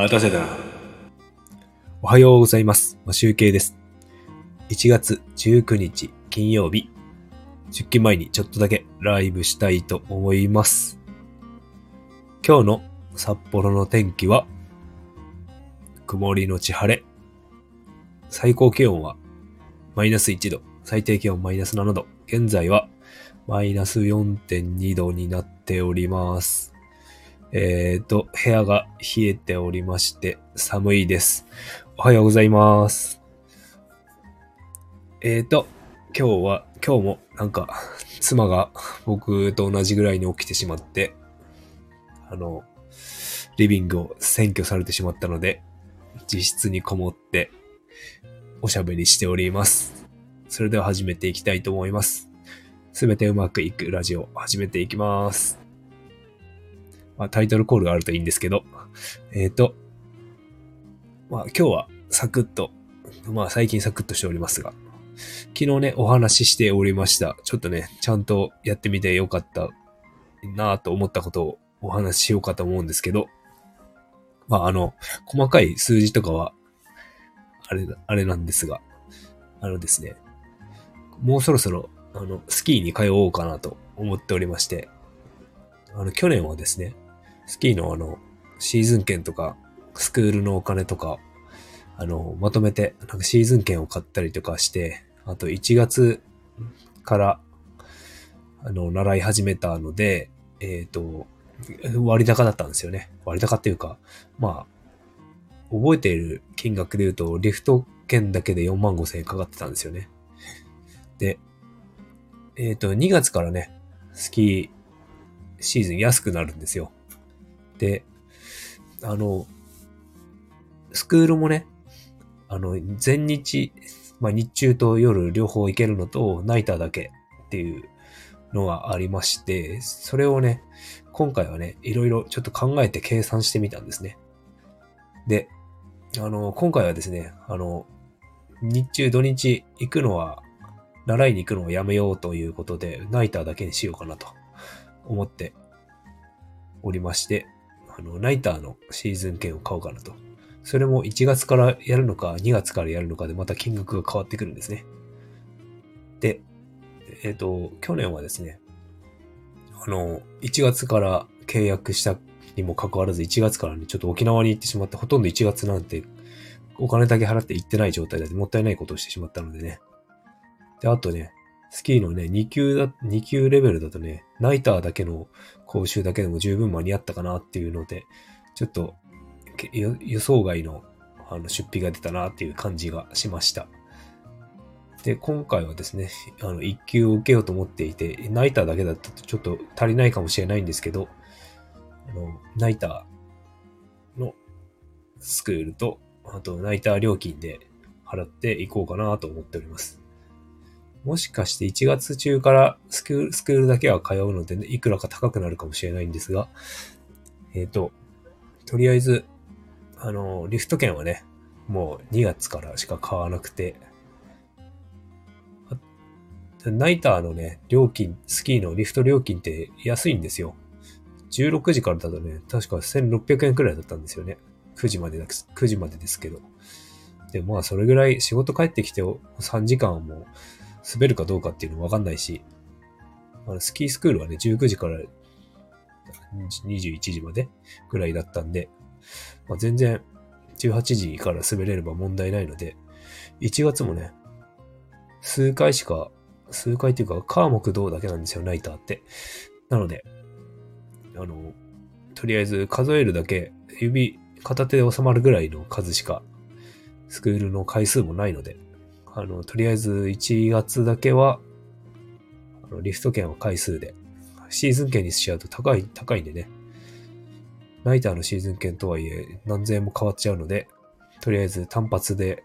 待たせた。おはようございます。ま集計です。1月19日金曜日。出勤前にちょっとだけライブしたいと思います。今日の札幌の天気は、曇りのち晴れ。最高気温はマイナス1度。最低気温マイナス7度。現在はマイナス4.2度になっております。えーと、部屋が冷えておりまして、寒いです。おはようございます。えーと、今日は、今日もなんか、妻が僕と同じぐらいに起きてしまって、あの、リビングを占拠されてしまったので、自室にこもって、おしゃべりしております。それでは始めていきたいと思います。すべてうまくいくラジオ始めていきます。まあ、タイトルコールがあるといいんですけど、えっ、と、まあ今日はサクッと、まあ最近サクッとしておりますが、昨日ね、お話ししておりました。ちょっとね、ちゃんとやってみてよかったなぁと思ったことをお話ししようかと思うんですけど、まああの、細かい数字とかは、あれ、あれなんですが、あのですね、もうそろそろ、あの、スキーに通おうかなと思っておりまして、あの、去年はですね、スキーのあの、シーズン券とか、スクールのお金とか、あの、まとめて、なんかシーズン券を買ったりとかして、あと1月から、あの、習い始めたので、えっ、と、割高だったんですよね。割高っていうか、まあ、覚えている金額で言うと、リフト券だけで4万5千円かかってたんですよね。で、えっ、と、2月からね、スキーシーズン安くなるんですよ。で、あの、スクールもね、あの、全日、まあ日中と夜両方行けるのと、ナイターだけっていうのがありまして、それをね、今回はね、いろいろちょっと考えて計算してみたんですね。で、あの、今回はですね、あの、日中土日行くのは、習いに行くのをやめようということで、ナイターだけにしようかなと思っておりまして、あの、ナイターのシーズン券を買おうかなと。それも1月からやるのか、2月からやるのかでまた金額が変わってくるんですね。で、えっ、と、去年はですね、あの、1月から契約したにもかかわらず、1月からね、ちょっと沖縄に行ってしまって、ほとんど1月なんて、お金だけ払って行ってない状態だでもったいないことをしてしまったのでね。で、あとね、スキーのね、2級だ、2級レベルだとね、ナイターだけの講習だけでも十分間に合ったかなっていうので、ちょっと予想外のあの出費が出たなっていう感じがしました。で、今回はですね、あの、1級を受けようと思っていて、ナイターだけだったとちょっと足りないかもしれないんですけど、あの、ナイターのスクールと、あとナイター料金で払っていこうかなと思っております。もしかして1月中からスクール、スクールだけは通うので、ね、いくらか高くなるかもしれないんですが、えっ、と、とりあえず、あの、リフト券はね、もう2月からしか買わなくて、ナイターのね、料金、スキーのリフト料金って安いんですよ。16時からだとね、確か1600円くらいだったんですよね。9時までだ、9時までですけど。で、まあそれぐらい仕事帰ってきて3時間もう滑るかどうかっていうのわかんないし、あのスキースクールはね、19時から21時までぐらいだったんで、まあ、全然18時から滑れれば問題ないので、1月もね、数回しか、数回っていうか、科目道だけなんですよ、ナイターって。なので、あの、とりあえず数えるだけ、指、片手で収まるぐらいの数しか、スクールの回数もないので、あの、とりあえず1月だけは、あのリフト券は回数で、シーズン券にしちゃうと高い、高いんでね。ナイターのシーズン券とはいえ何千円も変わっちゃうので、とりあえず単発で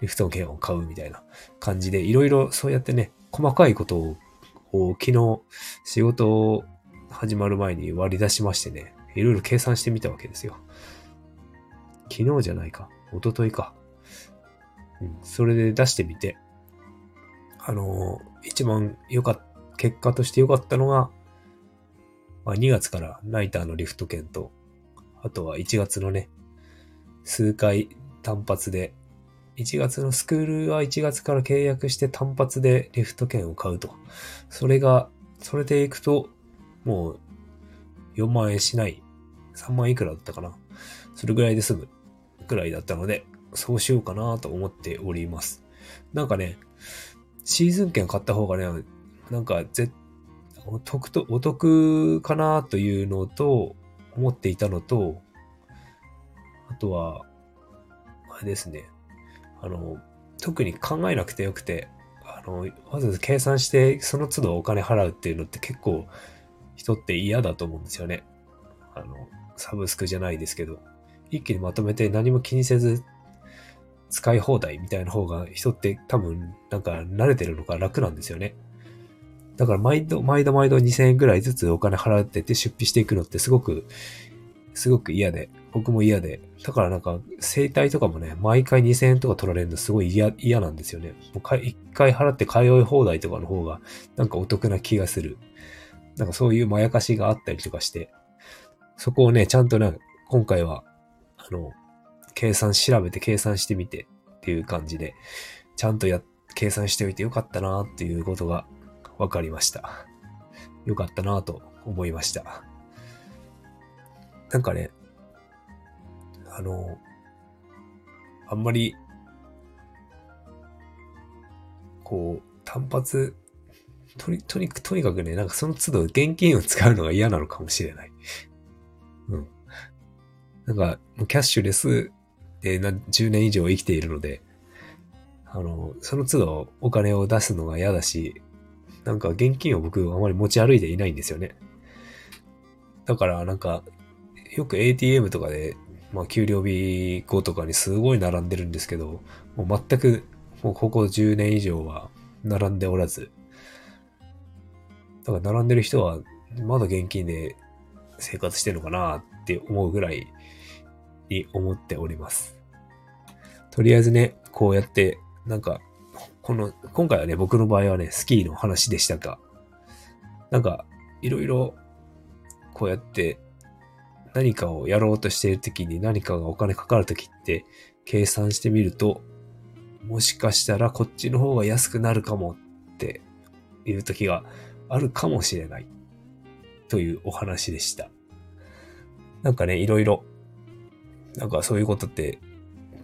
リフト券を買うみたいな感じで、いろいろそうやってね、細かいことを昨日仕事始まる前に割り出しましてね、いろいろ計算してみたわけですよ。昨日じゃないか。一昨日か。うん、それで出してみて、あのー一番良かった、結果として良かったのが、まあ、2月からナイターのリフト券と、あとは1月のね、数回単発で、1月のスクールは1月から契約して単発でリフト券を買うと。それが、それで行くと、もう4万円しない。3万いくらだったかな。それぐらいで済むくらいだったので、そうしようかなと思っております。なんかね、シーズン券買った方がね、なんかぜ、お得と、お得かなというのと、思っていたのと、あとは、あれですね。あの、特に考えなくてよくて、あの、わざわざ計算して、その都度お金払うっていうのって結構、人って嫌だと思うんですよね。あの、サブスクじゃないですけど、一気にまとめて何も気にせず使い放題みたいな方が人って多分なんか慣れてるのか楽なんですよね。だから毎度、毎度毎度2000円ぐらいずつお金払ってて出費していくのってすごく、すごく嫌で、僕も嫌で。だからなんか、生体とかもね、毎回2000円とか取られるのすごい嫌、嫌なんですよね。もう一回払って通い放題とかの方が、なんかお得な気がする。なんかそういうまやかしがあったりとかして、そこをね、ちゃんとね、今回は、あの、計算調べて計算してみてっていう感じで、ちゃんとや、計算しておいてよかったなっていうことがわかりました。よかったなと思いました。なんかね、あの、あんまり、こう、単発、とに、とにかく、とにかくね、なんかその都度現金を使うのが嫌なのかもしれない。うん。なんか、キャッシュレスで10年以上生きているので、あの、その都度お金を出すのが嫌だし、なんか現金を僕あまり持ち歩いていないんですよね。だからなんか、よく ATM とかで、まあ給料日後とかにすごい並んでるんですけど、もう全く、もうここ10年以上は並んでおらず、だから並んでる人はまだ現金で生活してるのかなって思うぐらいに思っております。とりあえずね、こうやって、なんかこの、今回はね、僕の場合はね、スキーの話でしたが、なんか、いろいろ、こうやって、何かをやろうとしているときに何かがお金かかるときって、計算してみると、もしかしたらこっちの方が安くなるかもっていうときがあるかもしれない。というお話でした。なんかね、いろいろ、なんかそういうことって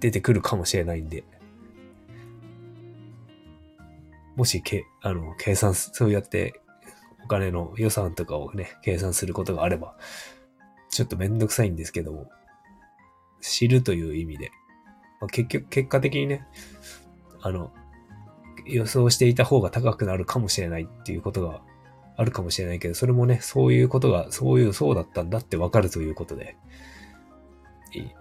出てくるかもしれないんで、もしけ、あの、計算、そうやってお金の予算とかをね、計算することがあれば、ちょっとめんどくさいんですけども、知るという意味で、まあ、結局、結果的にね、あの、予想していた方が高くなるかもしれないっていうことがあるかもしれないけど、それもね、そういうことが、そういう、そうだったんだってわかるということで、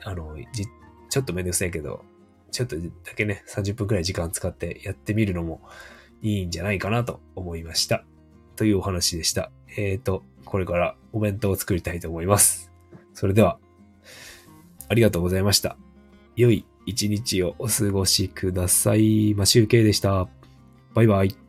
あの、じ、ちょっとめんどくさいけど、ちょっとだけね、30分くらい時間使ってやってみるのもいいんじゃないかなと思いました。というお話でした。えっ、ー、と、これからお弁当を作りたいと思います。それでは、ありがとうございました。良い一日をお過ごしください。ま集計でした。バイバイ。